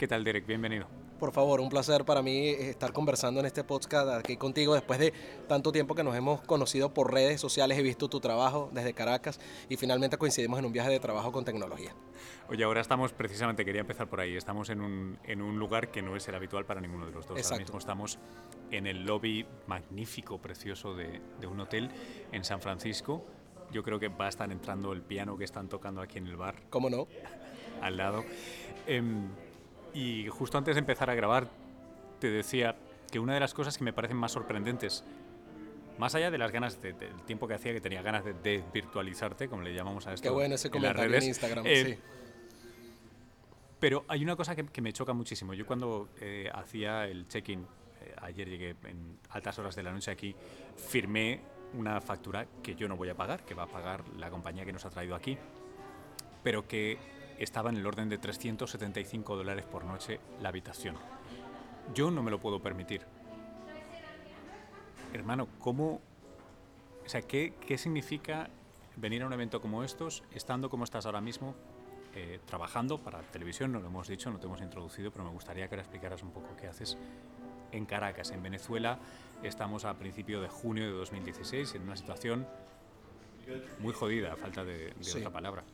¿Qué tal, Derek? Bienvenido. Por favor, un placer para mí estar conversando en este podcast aquí contigo después de tanto tiempo que nos hemos conocido por redes sociales, he visto tu trabajo desde Caracas y finalmente coincidimos en un viaje de trabajo con tecnología. Oye, ahora estamos precisamente, quería empezar por ahí, estamos en un, en un lugar que no es el habitual para ninguno de los dos. Ahora mismo estamos en el lobby magnífico, precioso de, de un hotel en San Francisco. Yo creo que va a estar entrando el piano que están tocando aquí en el bar. ¿Cómo no? Al lado. Eh, y justo antes de empezar a grabar, te decía que una de las cosas que me parecen más sorprendentes, más allá de las ganas, del tiempo que hacía que tenía ganas de, virtualizarte, como le llamamos a esto. Qué bueno ese en comentario en Instagram, eh, sí. Pero hay una cosa que, me choca muchísimo. Yo cuando eh, hacía el check-in, eh, ayer llegué en altas horas de la noche aquí, firmé una factura que yo no voy a pagar, que va a pagar la compañía que nos ha traído aquí, pero que estaba en el orden de 375 dólares por noche la habitación. Yo no me lo puedo permitir. Hermano, ¿cómo... O sea, ¿qué, qué significa venir a un evento como estos, estando como estás ahora mismo, eh, trabajando para televisión, no lo hemos dicho, no te hemos introducido, pero me gustaría que ahora explicaras un poco qué haces en Caracas, en Venezuela. Estamos a principio de junio de 2016 en una situación muy jodida, a falta de, otra palabra.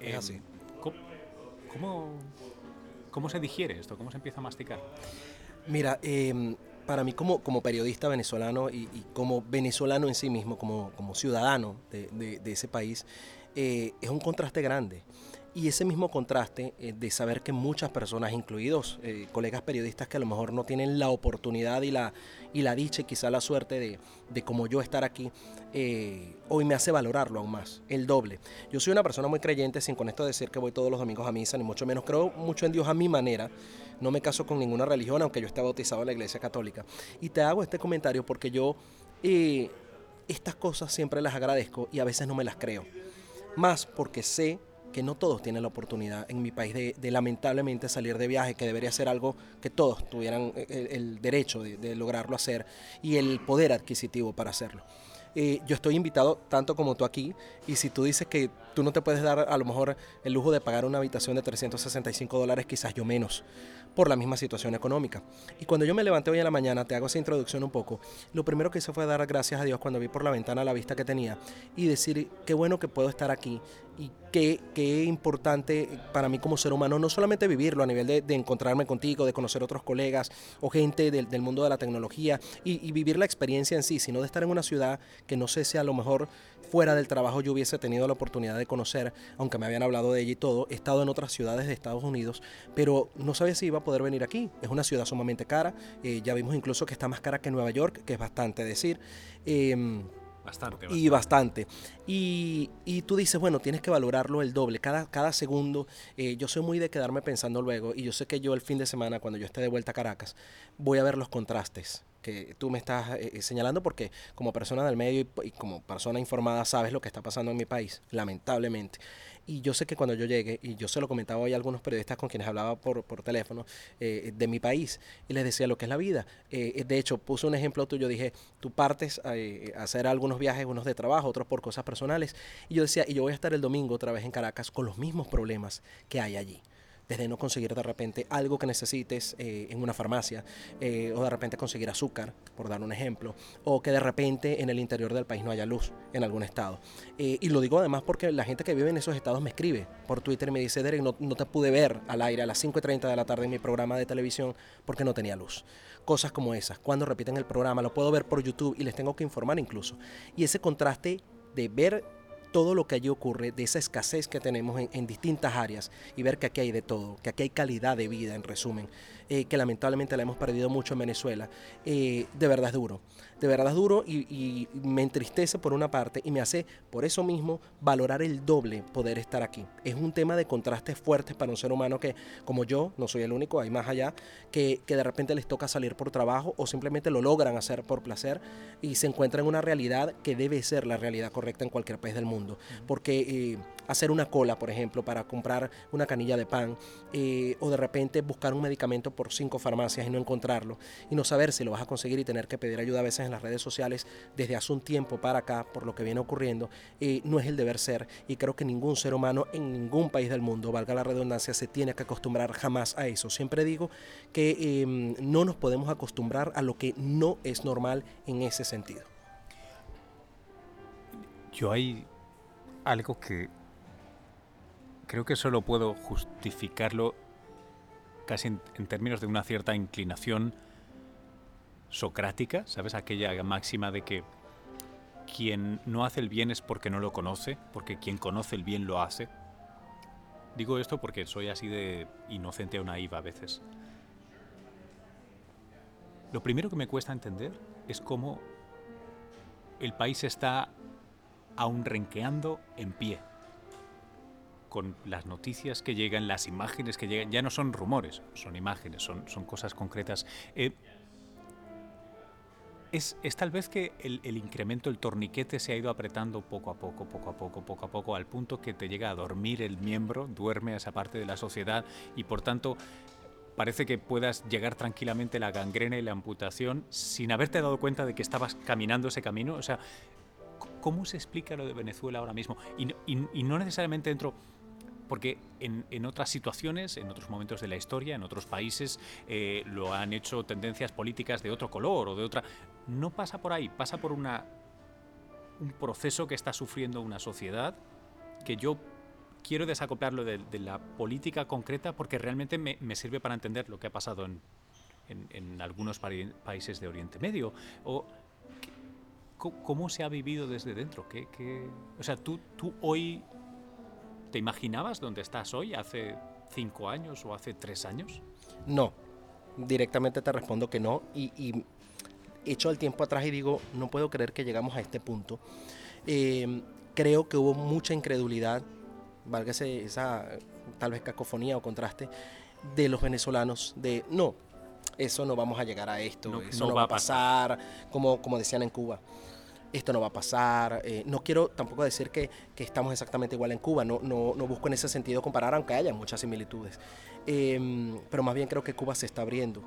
Es así. ¿Cómo, cómo se digiere esto? ¿Cómo se empieza a masticar? Mira, em, para mí como, como periodista venezolano y, como venezolano en sí mismo, como, como ciudadano de, ese país, eh, es un contraste grande. Y ese mismo contraste eh, de saber que muchas personas, incluidos eh, colegas periodistas que a lo mejor no tienen la oportunidad y la, y la dicha y quizá la suerte de, de como yo estar aquí, eh, hoy me hace valorarlo aún más, el doble. Yo soy una persona muy creyente, sin con esto decir que voy todos los domingos a misa, ni mucho menos. Creo mucho en Dios a mi manera. No me caso con ninguna religión, aunque yo esté bautizado en la iglesia católica. Y te hago este comentario porque yo estas cosas siempre las agradezco y a veces no me las creo. Más porque sé que no todos tienen la oportunidad en mi país de, lamentablemente salir de viaje, que debería ser algo que todos tuvieran eh, el, derecho de, lograrlo hacer y el poder adquisitivo para hacerlo. Eh, yo estoy invitado tanto como tú aquí y si tú dices que tú no te puedes dar a lo mejor el lujo de pagar una habitación de 365 dólares, quizás yo menos por la misma situación económica. Y cuando yo me levanté hoy en la mañana, te hago esa introducción un poco, lo primero que hice fue dar gracias a Dios cuando vi por la ventana la vista que tenía y decir qué bueno que puedo estar aquí y qué, qué importante para mí como ser humano, no solamente vivirlo a nivel de, encontrarme contigo, de conocer otros colegas o gente del, del mundo de la tecnología y, y, vivir la experiencia en sí, sino de estar en una ciudad que no sé si a lo mejor fuera del trabajo yo hubiese tenido la oportunidad de conocer, aunque me habían hablado de ella y todo, he estado en otras ciudades de Estados Unidos, pero no sabía si iba a poder venir aquí. Es una ciudad sumamente cara, eh, ya vimos incluso que está más cara que Nueva York, que es bastante decir. Em, bastante, Y bastante. Y, y, tú dices, bueno, tienes que valorarlo el doble, cada, cada segundo. Eh, yo soy muy de quedarme pensando luego, y yo sé que yo el fin de semana, cuando yo esté de vuelta a Caracas, voy a ver los contrastes que tú me estás eh, eh, señalando porque como persona del medio y, como persona informada sabes lo que está pasando en mi país, lamentablemente. Y yo sé que cuando yo llegue, y yo se lo comentaba hoy a algunos periodistas con quienes hablaba por, por teléfono eh, de mi país, y les decía lo que es la vida. de hecho, puse un ejemplo tuyo, dije, tú partes a, a, hacer algunos viajes, unos de trabajo, otros por cosas personales, y yo decía, y yo voy a estar el domingo otra vez en Caracas con los mismos problemas que hay allí desde no conseguir de repente algo que necesites eh, en una farmacia, eh, o de repente conseguir azúcar, por dar un ejemplo, o que de repente en el interior del país no haya luz en algún estado. Eh, y lo digo además porque la gente que vive en esos estados me escribe por Twitter y me dice, Derek, no, no te pude ver al aire a las 5.30 de la tarde en mi programa de televisión porque no tenía luz. Cosas como esas, cuando repiten el programa, lo puedo ver por YouTube y les tengo que informar incluso. Y ese contraste de ver todo lo que allí ocurre, de esa escasez que tenemos en, distintas áreas y ver que aquí hay de todo, que aquí hay calidad de vida, en resumen, eh, que lamentablemente la hemos perdido mucho en Venezuela, eh, de verdad es duro de verdad es duro y, me entristece por una parte y me hace por eso mismo valorar el doble poder estar aquí. Es un tema de contrastes fuertes para un ser humano que, como yo, no soy el único, hay más allá, que, de repente les toca salir por trabajo o simplemente lo logran hacer por placer y se encuentran en una realidad que debe ser la realidad correcta en cualquier país del mundo. Porque eh, hacer una cola, por ejemplo, para comprar una canilla de pan o de repente buscar un medicamento por cinco farmacias y no encontrarlo y no saber si lo vas a conseguir y tener que pedir ayuda a veces en las redes sociales desde hace un tiempo para acá, por lo que viene ocurriendo, eh, no es el deber ser. Y creo que ningún ser humano en ningún país del mundo, valga la redundancia, se tiene que acostumbrar jamás a eso. Siempre digo que em, no nos podemos acostumbrar a lo que no es normal en ese sentido. Yo hay algo que creo que solo puedo justificarlo casi en, términos de una cierta inclinación socrática, ¿sabes? Aquella máxima de que quien no hace el bien es porque no lo conoce, porque quien conoce el bien lo hace. Digo esto porque soy así de inocente o naiva a veces. Lo primero que me cuesta entender es cómo el país está aún renqueando en pie con las noticias que llegan, las imágenes que llegan, ya no son rumores, son imágenes, son, son cosas concretas. Eh, es, tal vez que el, incremento, el torniquete se ha ido apretando poco a poco, poco a poco, poco a poco, al punto que te llega a dormir el miembro, duerme a esa parte de la sociedad y por tanto parece que puedas llegar tranquilamente la gangrena y la amputación sin haberte dado cuenta de que estabas caminando ese camino. O sea, ¿cómo se explica lo de Venezuela ahora mismo? Y, y no necesariamente dentro porque en, otras situaciones, en otros momentos de la historia, en otros países, eh, lo han hecho tendencias políticas de otro color o de otra. No pasa por ahí, pasa por una, un proceso que está sufriendo una sociedad que yo quiero desacoplarlo de, la política concreta porque realmente me, sirve para entender lo que ha pasado en, algunos países de Oriente Medio. O, ¿Cómo se ha vivido desde dentro? ¿Qué, O sea, tú, tú hoy ¿Te imaginabas dónde estás hoy, hace cinco años o hace tres años? No, directamente te respondo que no. Y, y echo el tiempo atrás y digo, no puedo creer que llegamos a este punto. Eh, creo que hubo mucha incredulidad, válgase esa tal vez cacofonía o contraste, de los venezolanos, de no, eso no vamos a llegar a esto, eso no, va a pasar, Como, como decían en Cuba esto no va a pasar. Eh, no quiero tampoco decir que, estamos exactamente igual en Cuba, no, no, no, busco en ese sentido comparar, aunque haya muchas similitudes. Em, pero más bien creo que Cuba se está abriendo.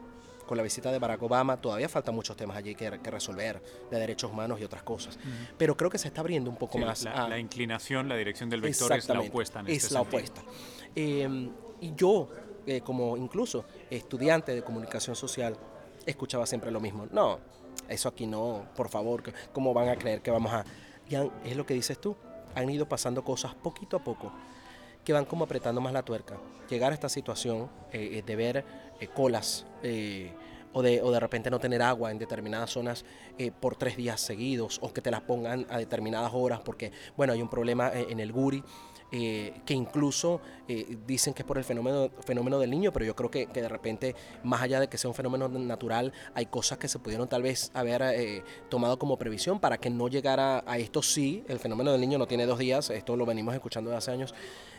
Con la visita de Barack Obama todavía faltan muchos temas allí que, resolver, de derechos humanos y otras cosas. Pero creo que se está abriendo un poco más. La, la, inclinación, la dirección del vector es la opuesta. En es este la opuesta. Em, y yo, eh, como incluso estudiante de comunicación social, escuchaba siempre lo mismo. No, eso aquí no, por favor, ¿cómo van a creer que vamos a...? Y es lo que dices tú, han ido pasando cosas poquito a poco que van como apretando más la tuerca. Llegar a esta situación eh, eh, de ver eh, colas o, de, o de repente no tener agua en determinadas zonas por tres días seguidos o que te las pongan a determinadas horas porque, bueno, hay un problema en el Guri eh, que incluso eh, dicen que es por el fenómeno, fenómeno del niño, pero yo creo que, de repente, más allá de que sea un fenómeno natural, hay cosas que se pudieron tal vez haber eh, tomado como previsión para que no llegara a esto sí, el fenómeno del niño no tiene dos días, esto lo venimos escuchando de hace años,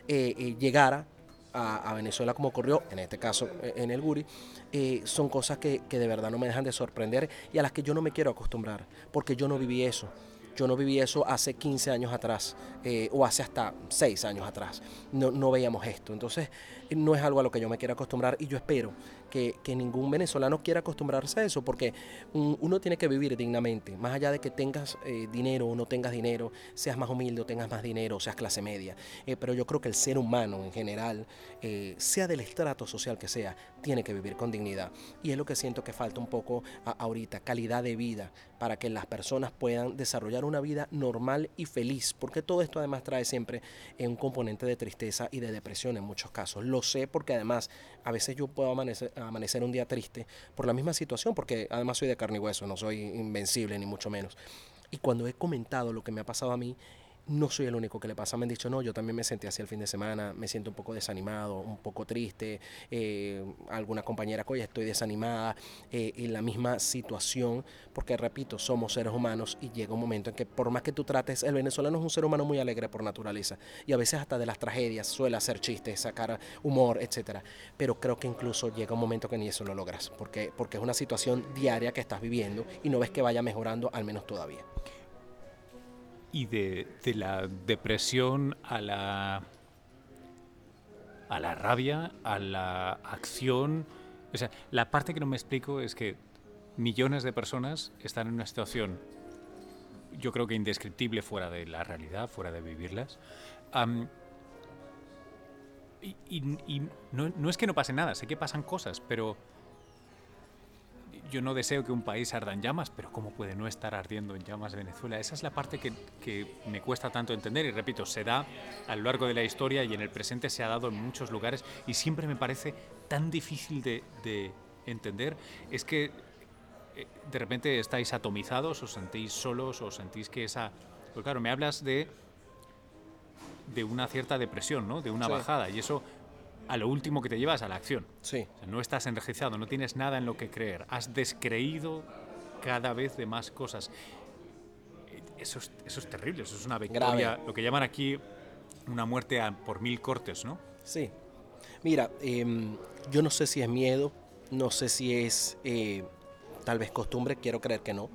llegara a, Venezuela como ocurrió, en este caso en el Guri, son cosas que, que de verdad no me dejan de sorprender y a las que yo no me quiero acostumbrar, porque yo no viví eso. Yo no viví eso hace 15 años atrás eh, o hace hasta 6 años atrás. No, no veíamos esto. Entonces, no es algo a lo que yo me quiera acostumbrar y yo espero que, ningún venezolano quiera acostumbrarse a eso, porque uno tiene que vivir dignamente, más allá de que tengas eh, dinero o no tengas dinero, seas más humilde o tengas más dinero, seas clase media. Eh, pero yo creo que el ser humano en general, eh, sea del estrato social que sea, tiene que vivir con dignidad. Y es lo que siento que falta un poco ahorita, calidad de vida, para que las personas puedan desarrollar una vida normal y feliz, porque todo esto además trae siempre un componente de tristeza y de depresión en muchos casos. Lo sé porque además a veces yo puedo amanecer, un día triste por la misma situación, porque además soy de carne y hueso, no soy invencible ni mucho menos. Y cuando he comentado lo que me ha pasado a mí, no soy el único que le pasa. Me han dicho, no, yo también me sentí así el fin de semana, me siento un poco desanimado, un poco triste. Eh, alguna compañera, oye, estoy desanimada, eh, en la misma situación, porque repito, somos seres humanos y llega un momento en que por más que tú trates, el venezolano es un ser humano muy alegre por naturaleza y a veces hasta de las tragedias suele hacer chistes, sacar humor, etcétera. Pero creo que incluso llega un momento que ni eso lo logras, porque, porque es una situación diaria que estás viviendo y no ves que vaya mejorando, al menos todavía y de, la depresión a la, a la rabia, a la acción. O sea, la parte que no me explico es que millones de personas están en una situación, yo creo que indescriptible fuera de la realidad, fuera de vivirlas. Y y- y no, no es que no pase nada, sé que pasan cosas, pero yo no deseo que un país arda en llamas, pero ¿cómo puede no estar ardiendo en llamas Venezuela? Esa es la parte que, que me cuesta tanto entender y repito, se da a lo largo de la historia y en el presente se ha dado en muchos lugares y siempre me parece tan difícil de, de entender. Es que eh, de repente estáis atomizados, os sentís solos, os sentís que esa... Pues claro, me hablas de, de una cierta depresión, ¿no? De una Sí. bajada y eso a lo último que te llevas a la acción. Sí. O sea, no estás energizado, no tienes nada en lo que creer. Has descreído cada vez de más cosas. Eh, Eso es, eso es terrible, eso es una victoria, Grave. lo que llaman aquí una muerte a- por mil cortes, ¿no? Sí. Mira, em, yo no sé si es miedo, no sé si es eh, tal vez costumbre, quiero creer que no.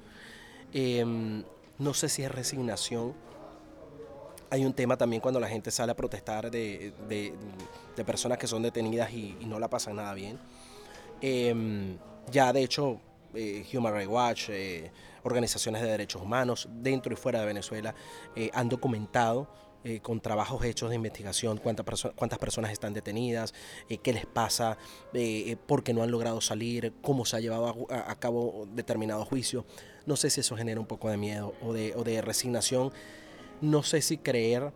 Em, no sé si es resignación. Hay un tema también cuando la gente sale a protestar de, de- personas que son detenidas y, no la pasan nada bien. Em, ya de hecho, eh, Human Rights Watch, eh, organizaciones de derechos humanos dentro y fuera de Venezuela eh, han documentado con trabajos hechos de investigación cuántas, perso- cuántas personas están detenidas, qué les pasa, eh, por qué no han logrado salir, cómo se ha llevado a, cabo determinado juicio. No sé si eso genera un poco de miedo o de resignación. No sé si creer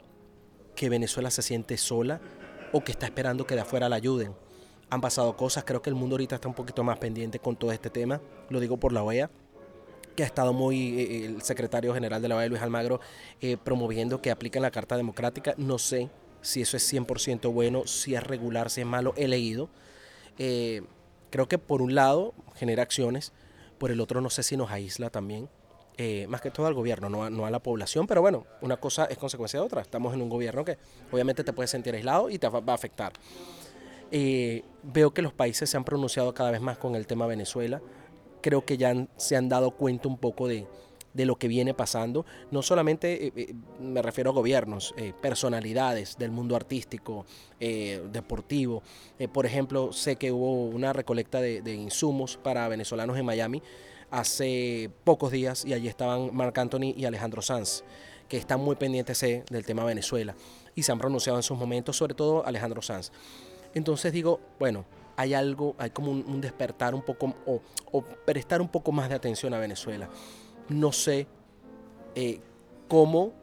que Venezuela se siente sola o que está esperando que de afuera la ayuden. Han pasado cosas, creo que el mundo ahorita está un poquito más pendiente con todo este tema, lo digo por la OEA, que ha estado muy, eh, el secretario general de la OEA, Luis Almagro, eh, promoviendo que apliquen la Carta Democrática. No sé si eso es 100% bueno, si es regular, si es malo, he leído. Eh, creo que por un lado genera acciones, por el otro no sé si nos aísla también, eh, más que todo al gobierno, no a, la población, pero bueno, una cosa es consecuencia de otra. Estamos en un gobierno que obviamente te puedes sentir aislado y te va a afectar. Eh, veo que los países se han pronunciado cada vez más con el tema Venezuela. Creo que ya se han dado cuenta un poco de, lo que viene pasando. No solamente eh, me refiero a gobiernos, personalidades del mundo artístico, deportivo. Por ejemplo, sé que hubo una recolecta de, de insumos para venezolanos en Miami hace pocos días y allí estaban Marc Anthony y Alejandro Sanz, que están muy pendientes eh, del tema Venezuela y se han pronunciado en sus momentos, sobre todo Alejandro Sanz. Entonces digo, bueno, hay algo, hay como un, despertar un poco o, o prestar un poco más de atención a Venezuela. No sé eh, cómo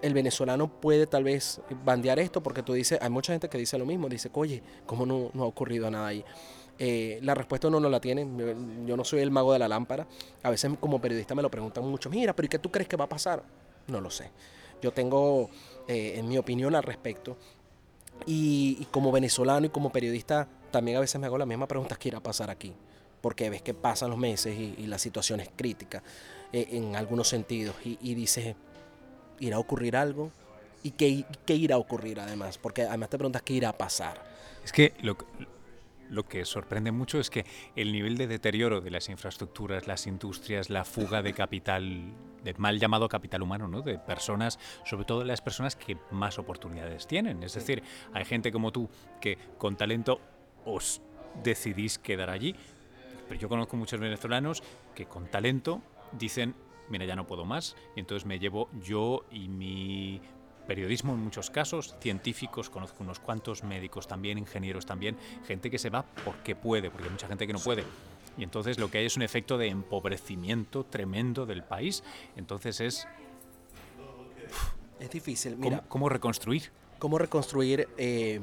el venezolano puede tal vez bandear esto, porque tú dices, hay mucha gente que dice lo mismo, dice, oye, ¿cómo no, no ha ocurrido nada ahí? Eh, la respuesta uno no la tiene, yo, no soy el mago de la lámpara, a veces como periodista me lo preguntan mucho, mira, pero ¿y qué tú crees que va a pasar? No lo sé. Yo tengo, eh, en mi opinión al respecto, y, como venezolano y como periodista, también a veces me hago la misma pregunta, ¿qué irá a pasar aquí? Porque ves que pasan los meses y, la situación es crítica eh, en algunos sentidos. Y, dices, ¿irá a ocurrir algo? ¿Y qué, qué irá a ocurrir además? Porque además te preguntas, ¿qué irá a pasar? Es que lo, lo que sorprende mucho es que el nivel de deterioro de las infraestructuras, las industrias, la fuga de capital, de mal llamado capital humano, ¿no? de personas, sobre todo las personas que más oportunidades tienen. Es decir, hay gente como tú que con talento os decidís quedar allí. Pero yo conozco muchos venezolanos que con talento dicen, mira, ya no puedo más, y entonces me llevo yo y mi periodismo en muchos casos, científicos, conozco unos cuantos, médicos también, ingenieros también, gente que se va porque puede, porque hay mucha gente que no puede. Y entonces lo que hay es un efecto de empobrecimiento tremendo del país. Entonces es Es difícil. Mira, cómo reconstruir. cómo reconstruir. eh,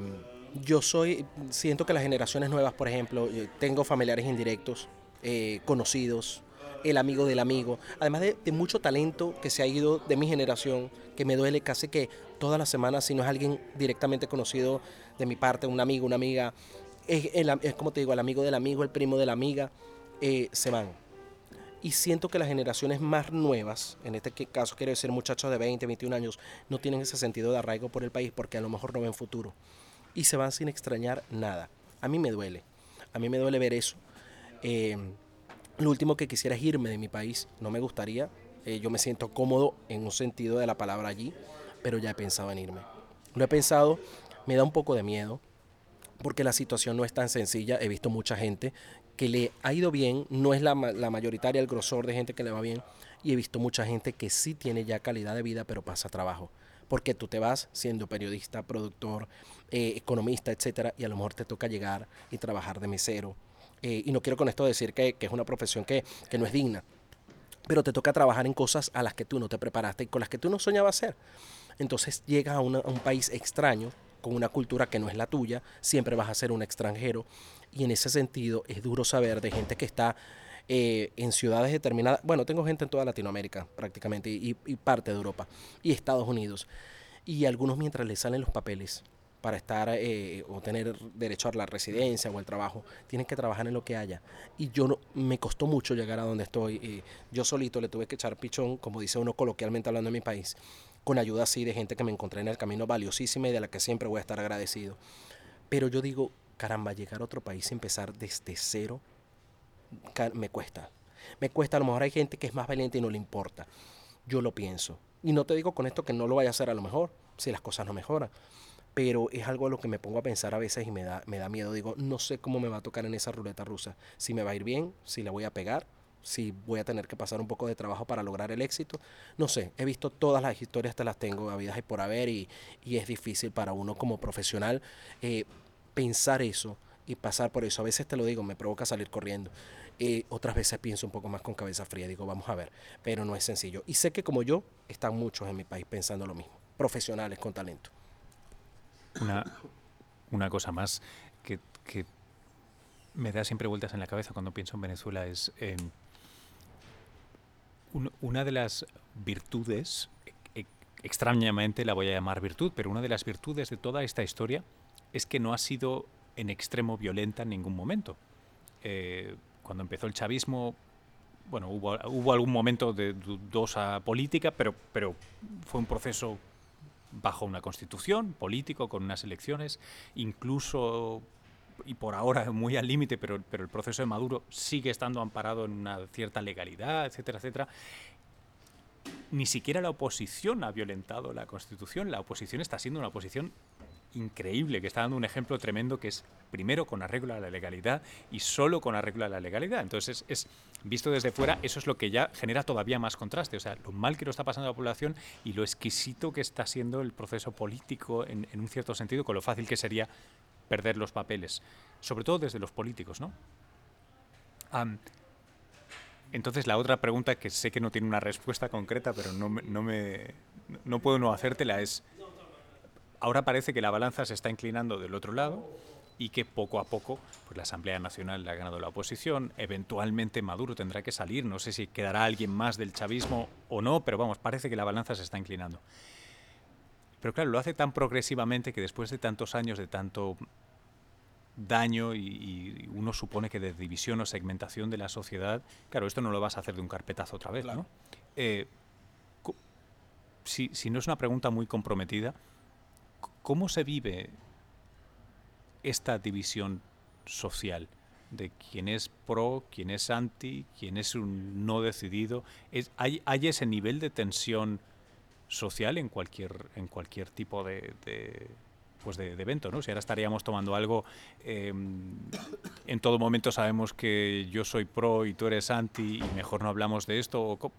yo soy, siento que las generaciones nuevas, por ejemplo, yo tengo familiares indirectos, eh, conocidos, el amigo del amigo, además de, mucho talento que se ha ido de mi generación, que me duele casi que todas las semanas, si no es alguien directamente conocido de mi parte, un amigo, una amiga, es, como te digo, el amigo del amigo, el primo de la amiga, eh, se van. Y siento que las generaciones más nuevas, en este caso quiero decir muchachos de 20, 21 años, no tienen ese sentido de arraigo por el país porque a lo mejor no ven futuro. Y se van sin extrañar nada. A mí me duele. A mí me duele ver eso. Eh, lo último que quisiera es irme de mi país. No me gustaría. Eh, yo me siento cómodo en un sentido de la palabra allí, pero ya he pensado en irme. Lo he pensado, me da un poco de miedo, porque la situación no es tan sencilla. He visto mucha gente que le ha ido bien, no es la, la mayoritaria, el grosor de gente que le va bien, y he visto mucha gente que sí tiene ya calidad de vida, pero pasa trabajo. Porque tú te vas siendo periodista, productor, eh, economista, etcétera, y a lo mejor te toca llegar y trabajar de mesero. Eh, y no quiero con esto decir que, que es una profesión que, que no es digna, pero te toca trabajar en cosas a las que tú no te preparaste y con las que tú no soñabas hacer. Entonces llegas a, un país extraño, con una cultura que no es la tuya, siempre vas a ser un extranjero. Y en ese sentido es duro saber de gente que está eh, en ciudades determinadas. Bueno, tengo gente en toda Latinoamérica prácticamente y, y, parte de Europa y Estados Unidos. Y algunos mientras les salen los papeles para estar eh, o tener derecho a la residencia o el trabajo, tienen que trabajar en lo que haya. Y yo no, me costó mucho llegar a donde estoy. Eh, yo solito le tuve que echar pichón, como dice uno coloquialmente hablando en mi país, con ayuda así de gente que me encontré en el camino valiosísima y de la que siempre voy a estar agradecido. Pero yo digo, caramba, llegar a otro país y empezar desde cero, me cuesta. Me cuesta, a lo mejor hay gente que es más valiente y no le importa. Yo lo pienso. Y no te digo con esto que no lo vaya a hacer a lo mejor, si las cosas no mejoran. Pero es algo a lo que me pongo a pensar a veces y me da, me da miedo. Digo, no sé cómo me va a tocar en esa ruleta rusa. Si me va a ir bien, si la voy a pegar, si voy a tener que pasar un poco de trabajo para lograr el éxito. No sé, he visto todas las historias, te las tengo habidas y por haber y, y es difícil para uno como profesional eh, pensar eso y pasar por eso. A veces te lo digo, me provoca salir corriendo. Eh, otras veces pienso un poco más con cabeza fría, digo, vamos a ver, pero no es sencillo. Y sé que como yo, están muchos en mi país pensando lo mismo, profesionales con talento. Una, una cosa más que, que, me da siempre vueltas en la cabeza cuando pienso en Venezuela es un, una de las virtudes, e, extrañamente la voy a llamar virtud, pero una de las virtudes de toda esta historia es que no ha sido en extremo violenta en ningún momento. Eh, cuando empezó el chavismo, bueno, hubo, hubo algún momento de dudosa política, pero, pero fue un proceso bajo una constitución, político, con unas elecciones, incluso, y por ahora muy al límite, pero, pero el proceso de Maduro sigue estando amparado en una cierta legalidad, etcétera, etcétera. Ni siquiera la oposición ha violentado la constitución, la oposición está siendo una oposición increíble, que está dando un ejemplo tremendo que es primero con arreglo a la legalidad y solo con arreglo a la legalidad. Entonces, es, visto desde fuera, eso es lo que ya genera todavía más contraste. O sea, lo mal que lo está pasando la población y lo exquisito que está siendo el proceso político en, en un cierto sentido, con lo fácil que sería perder los papeles, sobre todo desde los políticos, ¿no? Um, entonces la otra pregunta que sé que no tiene una respuesta concreta, pero no, no me no puedo no hacértela es ahora parece que la balanza se está inclinando del otro lado y que poco a poco pues la Asamblea Nacional le ha ganado la oposición, eventualmente Maduro tendrá que salir, no sé si quedará alguien más del chavismo o no, pero vamos, parece que la balanza se está inclinando. Pero claro, lo hace tan progresivamente que después de tantos años de tanto daño y, y, uno supone que de división o segmentación de la sociedad, claro, esto no lo vas a hacer de un carpetazo otra vez, claro. ¿no? Eh, si, si no es una pregunta muy comprometida, ¿cómo se vive esta división social? de quién es pro, quién es anti, quién es un no decidido. Es, hay, hay, ese nivel de tensión social en cualquier, en cualquier tipo de, pues de, evento, ¿no? Si ahora estaríamos tomando algo, eh, en todo momento sabemos que yo soy pro y tú eres anti y mejor no hablamos de esto. ¿Cómo,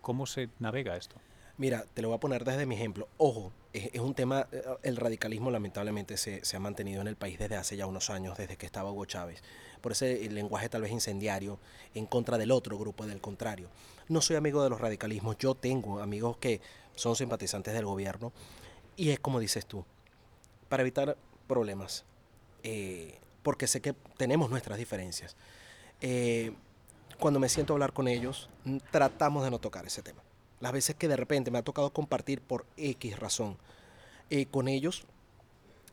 cómo se navega esto? Mira, te lo voy a poner desde mi ejemplo. Ojo, es, un tema, eh, el radicalismo lamentablemente se, se, ha mantenido en el país desde hace ya unos años, desde que estaba Hugo Chávez. Por ese lenguaje tal vez incendiario en contra del otro grupo, del contrario. No soy amigo de los radicalismos, yo tengo amigos que son simpatizantes del gobierno y es como dices tú, para evitar problemas, eh, porque sé que tenemos nuestras diferencias. Eh, cuando me siento a hablar con ellos, tratamos de no tocar ese tema las veces que de repente me ha tocado compartir por X razón eh, con ellos,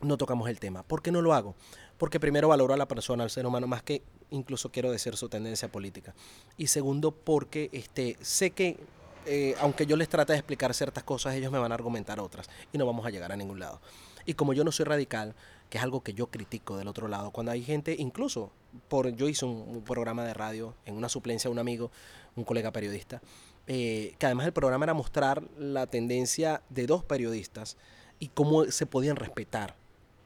no tocamos el tema. ¿Por qué no lo hago? Porque primero valoro a la persona, al ser humano, más que incluso quiero decir su tendencia política. Y segundo, porque este, sé que eh, aunque yo les trate de explicar ciertas cosas, ellos me van a argumentar otras y no vamos a llegar a ningún lado. Y como yo no soy radical, que es algo que yo critico del otro lado, cuando hay gente, incluso por yo hice un, un programa de radio en una suplencia de un amigo, un colega periodista, eh, que además el programa era mostrar la tendencia de dos periodistas y cómo se podían respetar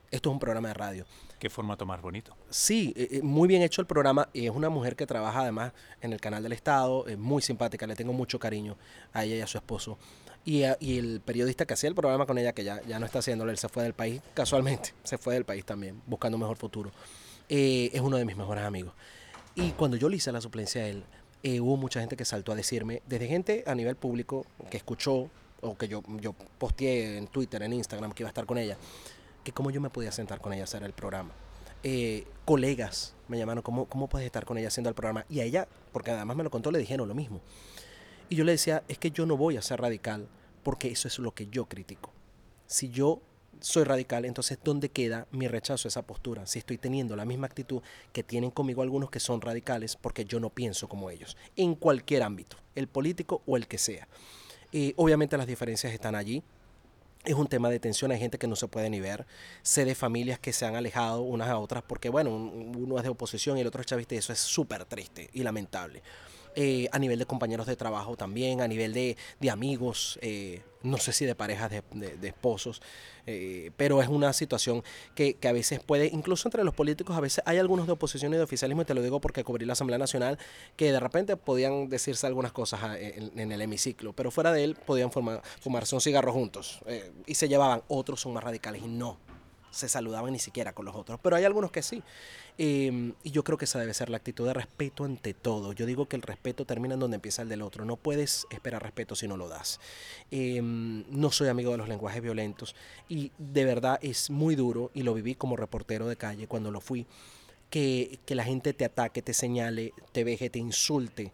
Esto es un programa de radio. Qué formato más bonito. Sí, eh, eh, muy bien hecho el programa. Es una mujer que trabaja además en el canal del Estado, es muy simpática, le tengo mucho cariño a ella y a su esposo. Y, y el periodista que hacía el programa con ella, que ya, ya no está haciéndolo, él se fue del país casualmente, se fue del país también, buscando un mejor futuro. Eh, es uno de mis mejores amigos. Y cuando yo le hice la suplencia a él, hubo mucha gente que saltó a decirme, desde gente a nivel público que escuchó o que yo, yo posteé en Twitter, en Instagram, que iba a estar con ella, que cómo yo me podía sentar con ella a hacer el programa. Eh, colegas me llamaron, ¿cómo, ¿cómo puedes estar con ella haciendo el programa? Y a ella, porque además me lo contó, le dijeron lo mismo. Y yo le decía, es que yo no voy a ser radical porque eso es lo que yo critico. Si yo soy radical, entonces ¿dónde queda mi rechazo a esa postura? Si estoy teniendo la misma actitud que tienen conmigo algunos que son radicales porque yo no pienso como ellos, en cualquier ámbito, el político o el que sea. Eh, obviamente las diferencias están allí, es un tema de tensión, hay gente que no se puede ni ver. Sé de familias que se han alejado unas a otras porque, bueno, uno es de oposición y el otro es chavista y eso es súper triste y lamentable. Eh, a nivel de compañeros de trabajo también, a nivel de, amigos, eh, no sé si de parejas de, esposos, eh, pero es una situación que, a veces puede, incluso entre los políticos, a veces hay algunos de oposición y de oficialismo, y te lo digo porque cubrí la Asamblea Nacional, que de repente podían decirse algunas cosas ah, en, el hemiciclo, pero fuera de él podían fumarse un cigarro juntos y se llevaban, otros son más radicales y no se saludaban ni siquiera con los otros, pero hay algunos que sí. Em, y yo creo que esa debe ser la actitud de respeto ante todo. Yo digo que el respeto termina en donde empieza el del otro. No puedes esperar respeto si no lo das. Em, no soy amigo de los lenguajes violentos y de verdad es muy duro y lo viví como reportero de calle cuando lo fui. Que, que la gente te ataque, te señale, te veje, te insulte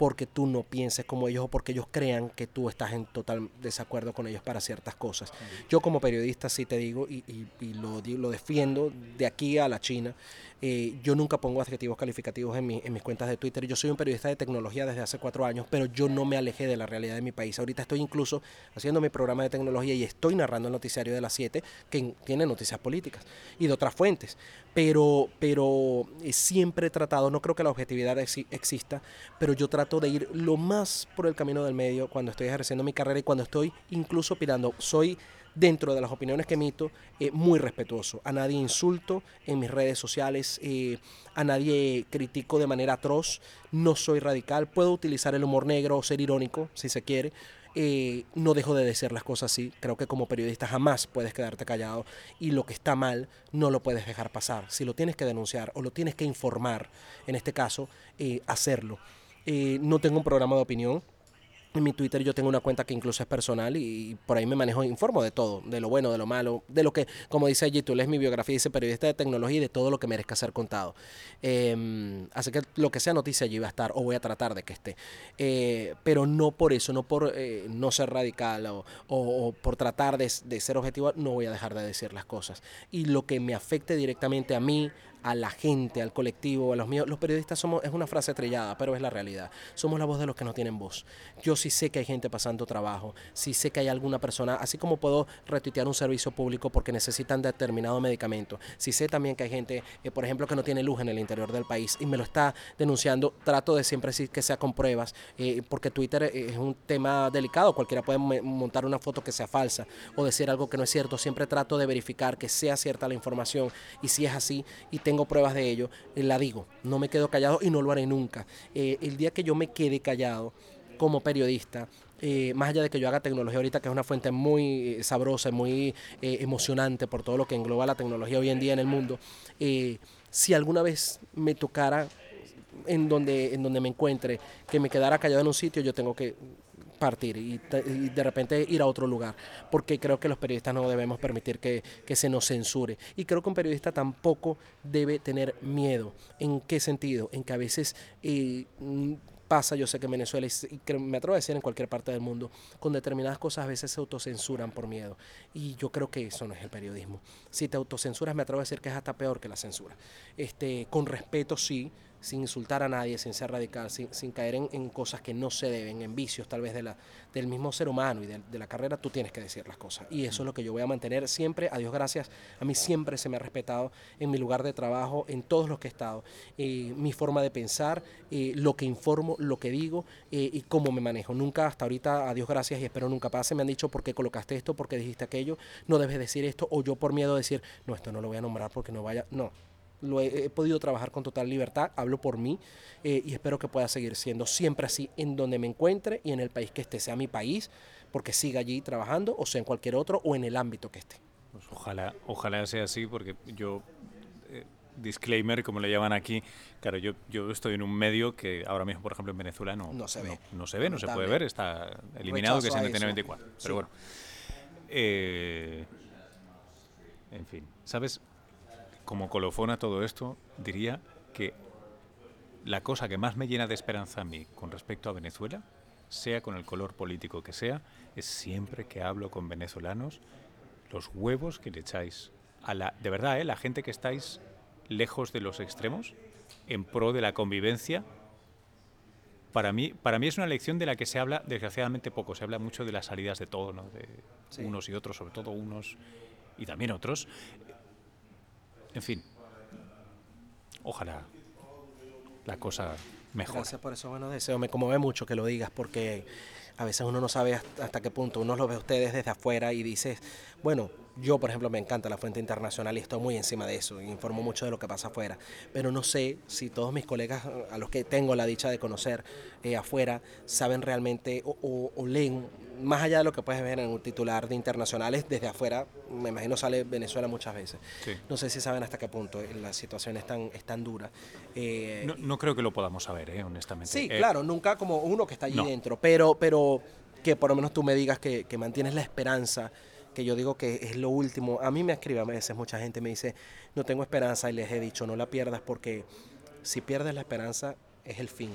porque tú no pienses como ellos o porque ellos crean que tú estás en total desacuerdo con ellos para ciertas cosas. Yo como periodista sí te digo y, y, lo, lo defiendo de aquí a la China. Eh, yo nunca pongo adjetivos calificativos en, mi, en, mis cuentas de Twitter. Yo soy un periodista de tecnología desde hace cuatro años, pero yo no me alejé de la realidad de mi país. Ahorita estoy incluso haciendo mi programa de tecnología y estoy narrando el noticiario de las 7 que tiene noticias políticas y de otras fuentes. Pero, pero eh, siempre he tratado, no creo que la objetividad exista, pero yo trato de ir lo más por el camino del medio cuando estoy ejerciendo mi carrera y cuando estoy incluso opinando. Soy dentro de las opiniones que emito, eh, muy respetuoso. A nadie insulto en mis redes sociales, eh, a nadie critico de manera atroz, no soy radical, puedo utilizar el humor negro o ser irónico, si se quiere. Eh, no dejo de decir las cosas así. Creo que como periodista jamás puedes quedarte callado y lo que está mal no lo puedes dejar pasar. Si lo tienes que denunciar o lo tienes que informar, en este caso, hacerlo. no tengo un programa de opinión, en mi Twitter yo tengo una cuenta que incluso es personal y, por ahí me manejo, informo de todo, de lo bueno, de lo malo, de lo que, como dice allí, tú lees mi biografía, dice periodista de tecnología y de todo lo que merezca ser contado. Em, así que lo que sea noticia allí va a estar o voy a tratar de que esté. Eh, pero no por eso, no por eh, no ser radical o, por tratar de, de ser objetivo, no voy a dejar de decir las cosas. Y lo que me afecte directamente a mí, a la gente, al colectivo, a los míos. Los periodistas somos, es una frase trillada, pero es la realidad. Somos la voz de los que no tienen voz. Yo sí sé que hay gente pasando trabajo, sí sé que hay alguna persona, así como puedo retuitear un servicio público porque necesitan determinado medicamento, sí sé también que hay gente, eh, por ejemplo, que no tiene luz en el interior del país y me lo está denunciando. Trato de siempre decir que sea con pruebas, eh, porque Twitter eh, es un tema delicado, cualquiera puede montar una foto que sea falsa o decir algo que no es cierto. Siempre trato de verificar que sea cierta la información y si es así y tengo pruebas de ello, eh, la digo, no me quedo callado y no lo haré nunca. Eh, el día que yo me quede callado como periodista, eh, más allá de que yo haga tecnología ahorita, que es una fuente muy sabrosa, muy emocionante por todo lo que engloba la tecnología hoy en día en el mundo, si alguna vez me tocara en donde, en donde me encuentre, que me quedara callado en un sitio, yo tengo que partir y, de repente ir a otro lugar, porque creo que los periodistas no debemos permitir que, se nos censure. Y creo que un periodista tampoco debe tener miedo. ¿En qué sentido? En que a veces... Eh, pasa, yo sé que en Venezuela, y que me atrevo a decir en cualquier parte del mundo, con determinadas cosas a veces se autocensuran por miedo. Y yo creo que eso no es el periodismo. Si te autocensuras, me atrevo a decir que es hasta peor que la censura. Este, con respeto, sí, sin insultar a nadie, sin ser radical, sin, sin caer en, cosas que no se deben, en vicios tal vez de la, del mismo ser humano y de, de, la carrera, tú tienes que decir las cosas. Y eso es lo que yo voy a mantener siempre, a Dios gracias, a mí siempre se me ha respetado en mi lugar de trabajo, en todos los que he estado, eh, mi forma de pensar, eh, lo que informo, lo que digo eh, y cómo me manejo. Nunca hasta ahorita, a Dios gracias y espero nunca pase, me han dicho por qué colocaste esto, por qué dijiste aquello, no debes decir esto, o yo por miedo decir, no, esto no lo voy a nombrar porque no vaya, no, lo he, he, podido trabajar con total libertad, hablo por mí eh, y espero que pueda seguir siendo siempre así en donde me encuentre y en el país que esté, sea mi país, porque siga allí trabajando o sea en cualquier otro o en el ámbito que esté. Pues ojalá, ojalá sea así porque yo, eh, disclaimer, como le llaman aquí, claro, yo, yo estoy en un medio que ahora mismo, por ejemplo, en Venezuela no, no se ve, no, no se, ve, no se puede ver, está eliminado, Rechazo que es NTN 24. Sí. Pero bueno, eh, en fin, ¿sabes? Como colofón a todo esto, diría que la cosa que más me llena de esperanza a mí con respecto a Venezuela, sea con el color político que sea, es siempre que hablo con venezolanos, los huevos que le echáis a la, de verdad, ¿eh? la gente que estáis lejos de los extremos, en pro de la convivencia, para mí, para mí es una lección de la que se habla desgraciadamente poco. Se habla mucho de las salidas de todo, ¿no? de sí. unos y otros, sobre todo unos y también otros. En fin, ojalá la cosa mejore. Gracias por eso, bueno deseo. Me conmueve mucho que lo digas porque a veces uno no sabe hasta qué punto. Uno lo ve a ustedes desde afuera y dices, bueno, yo por ejemplo me encanta la fuente internacional y estoy muy encima de eso, informo mucho de lo que pasa afuera, pero no sé si todos mis colegas a los que tengo la dicha de conocer eh, afuera saben realmente o, o, o leen más allá de lo que puedes ver en un titular de internacionales, desde afuera, me imagino sale Venezuela muchas veces. Sí. No sé si saben hasta qué punto la situación es tan, es tan dura. Eh, no, no, creo que lo podamos saber, eh, honestamente. Sí, eh, claro, nunca como uno que está allí no. dentro, pero, pero que por lo menos tú me digas que, que, mantienes la esperanza, que yo digo que es lo último. A mí me escribe a veces mucha gente, me dice, no tengo esperanza y les he dicho, no la pierdas porque si pierdes la esperanza es el fin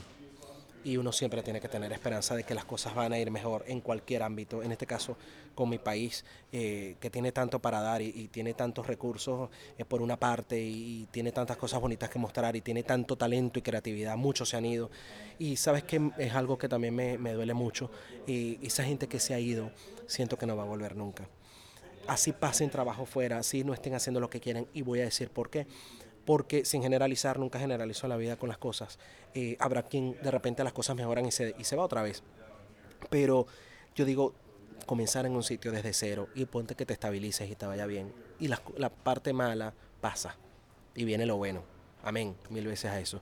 y uno siempre tiene que tener esperanza de que las cosas van a ir mejor en cualquier ámbito, en este caso con mi país, eh, que tiene tanto para dar y, tiene tantos recursos eh, por una parte y, y, tiene tantas cosas bonitas que mostrar y tiene tanto talento y creatividad, muchos se han ido y sabes que es algo que también me, me duele mucho y esa gente que se ha ido siento que no va a volver nunca. Así pasen trabajo fuera, así no estén haciendo lo que quieren y voy a decir por qué porque sin generalizar, nunca generalizo la vida con las cosas. Eh, habrá quien de repente las cosas mejoran y se, y se va otra vez. Pero yo digo, comenzar en un sitio desde cero y ponte que te estabilices y te vaya bien. Y la, la parte mala pasa y viene lo bueno. Amén, mil veces a eso.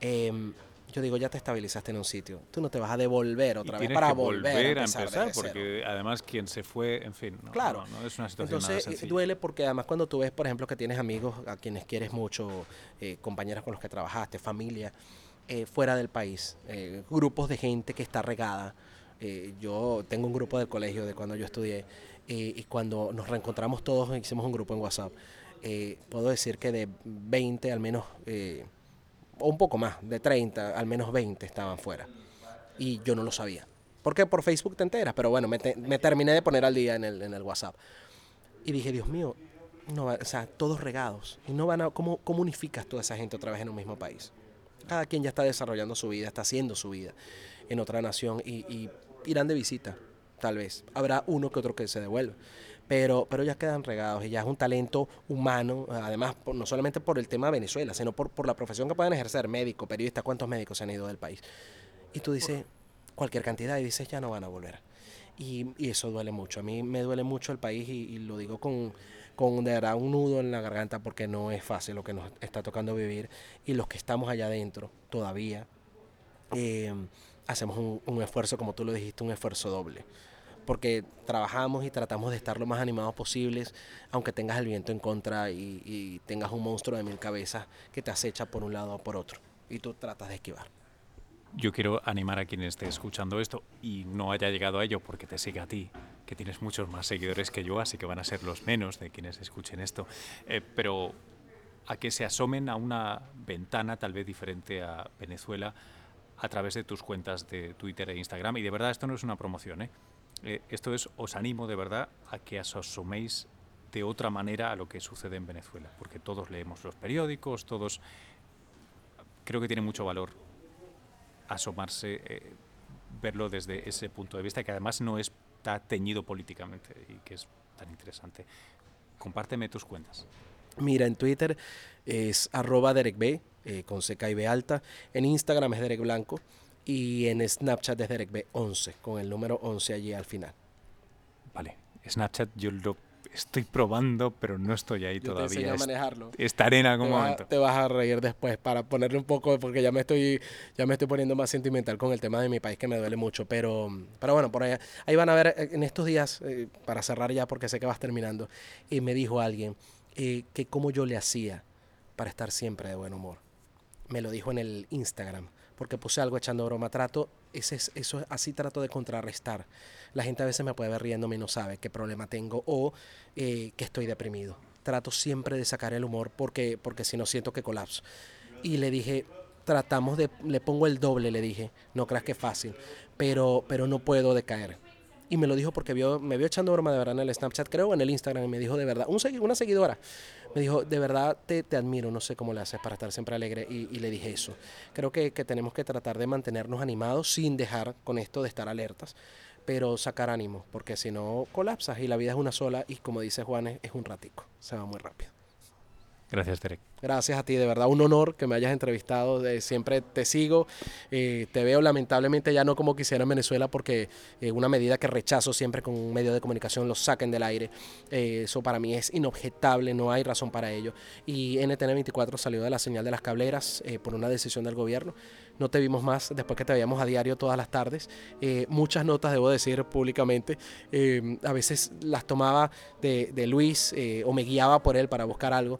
Eh, yo digo, ya te estabilizaste en un sitio. Tú no te vas a devolver otra y vez para que volver, volver a empezar, a empezar porque además quien se fue, en fin, no, claro. no, no es una situación Entonces, nada sencilla. duele porque además cuando tú ves, por ejemplo, que tienes amigos a quienes quieres mucho, eh, compañeros con los que trabajaste, familia, eh, fuera del país, eh, grupos de gente que está regada. Eh, yo tengo un grupo del colegio de cuando yo estudié y cuando nos reencontramos todos, hicimos un grupo en WhatsApp. eh, puedo decir que de 20 al menos eh, o un poco más, de 30, al menos 20 estaban fuera. Y yo no lo sabía. ¿Por qué? Por Facebook te enteras, pero bueno, me, te, me terminé de poner al día en el, en el, WhatsApp. Y dije, Dios mío, no o sea, todos regados. Y no van a, ¿cómo, ¿Cómo unificas toda esa gente otra vez en un mismo país? Cada quien ya está desarrollando su vida, está haciendo su vida en otra nación y, y irán de visita, tal vez. Habrá uno que otro que se devuelva pero, pero ya quedan regados y ya es un talento humano, además no solamente por el tema de Venezuela, sino por, por la profesión que pueden ejercer, médico, periodista, cuántos médicos se han ido del país. Y tú dices cualquier cantidad y dices ya no van a volver. Y, y eso duele mucho, a mí me duele mucho el país y, y lo digo con, con de verdad un nudo en la garganta porque no es fácil lo que nos está tocando vivir y los que estamos allá adentro todavía eh, hacemos un, un esfuerzo, como tú lo dijiste, un esfuerzo doble porque trabajamos y tratamos de estar lo más animados posibles, aunque tengas el viento en contra y, tengas un monstruo de mil cabezas que te acecha por un lado o por otro, y tú tratas de esquivar. Yo quiero animar a quien esté escuchando esto y no haya llegado a ello porque te sigue a ti, que tienes muchos más seguidores que yo, así que van a ser los menos de quienes escuchen esto, eh, pero a que se asomen a una ventana tal vez diferente a Venezuela a través de tus cuentas de Twitter e Instagram. Y de verdad esto no es una promoción, ¿eh? Eh, esto es, os animo de verdad a que os asoméis de otra manera a lo que sucede en Venezuela, porque todos leemos los periódicos, todos creo que tiene mucho valor asomarse, eh, verlo desde ese punto de vista, que además no está teñido políticamente y que es tan interesante. Compárteme tus cuentas. Mira, en Twitter es arroba Derek B, eh, con CK y B alta. En Instagram es Derek Blanco. Y en Snapchat es Derek B11, con el número 11 allí al final. Vale, Snapchat yo lo estoy probando, pero no estoy ahí Yo todavía. Te a manejarlo. Estaré en algún te, vas, momento. te vas a reír después para ponerle un poco, porque ya me estoy, ya me estoy poniendo más sentimental con el tema de mi país que me duele mucho. Pero, pero bueno, por ahí, ahí van a ver eh, en estos días, eh, para cerrar ya, porque sé que vas terminando, y me dijo alguien eh, que cómo yo le hacía para estar siempre de buen humor. Me lo dijo en el Instagram, porque puse algo echando broma. Trato, ese, es- eso, así trato de contrarrestar. La gente a veces me puede ver riéndome y no sabe qué problema tengo o eh, que estoy deprimido. Trato siempre de sacar el humor porque, porque si no siento que colapso. Y le dije, tratamos de, le pongo el doble, le dije, no creas que es fácil, pero, pero no puedo decaer. Y me lo dijo porque vio, me vio echando broma de verdad en el Snapchat, creo, en el Instagram, y me dijo de verdad, una seguidora, me dijo, de verdad te, te admiro, no sé cómo le haces para estar siempre alegre, y, y le dije eso. Creo que, que tenemos que tratar de mantenernos animados sin dejar con esto de estar alertas, pero sacar ánimo, porque si no colapsas y la vida es una sola, y como dice Juanes, es un ratico, se va muy rápido. Gracias, Derek. Gracias a ti, de verdad, un honor que me hayas entrevistado. siempre te sigo, eh, te veo lamentablemente ya no como quisiera en Venezuela porque eh, una medida que rechazo siempre con un medio de comunicación lo saquen del aire. Eh, eso para mí es inobjetable, no hay razón para ello. Y NTN 24 salió de la señal de las cableras eh, por una decisión del gobierno. No te vimos más después que te veíamos a diario todas las tardes. Eh, muchas notas, debo decir públicamente. A veces las tomaba de, Luis o me guiaba por él para buscar algo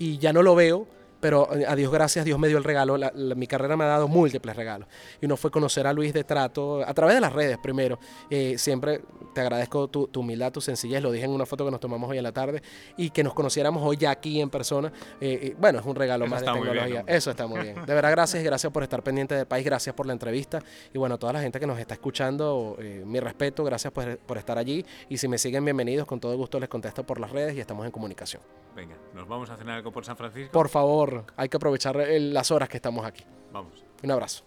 y ya no lo veo, pero eh, a Dios gracias, Dios me dio el regalo, la- la- mi carrera me ha dado múltiples regalos. Y uno fue conocer a Luis de Trato a través de las redes primero. Eh, siempre te agradezco tu, tu humildad, tu sencillez, lo dije en una foto que nos tomamos hoy en la tarde, y que nos conociéramos hoy aquí en persona. Eh, bueno, es un regalo Eso más de bien, tecnología. Eso está muy bien. De verdad, gracias gracias por estar pendiente del país, gracias por la entrevista. Y bueno, a toda la gente que nos está escuchando, eh, mi respeto, gracias por, por estar allí. Y si me siguen, bienvenidos, con todo gusto les contesto por las redes y estamos en comunicación. Venga, nos vamos a cenar algo por San Francisco. Por favor, hay que aprovechar el- las horas que estamos aquí. Vamos. Un abrazo.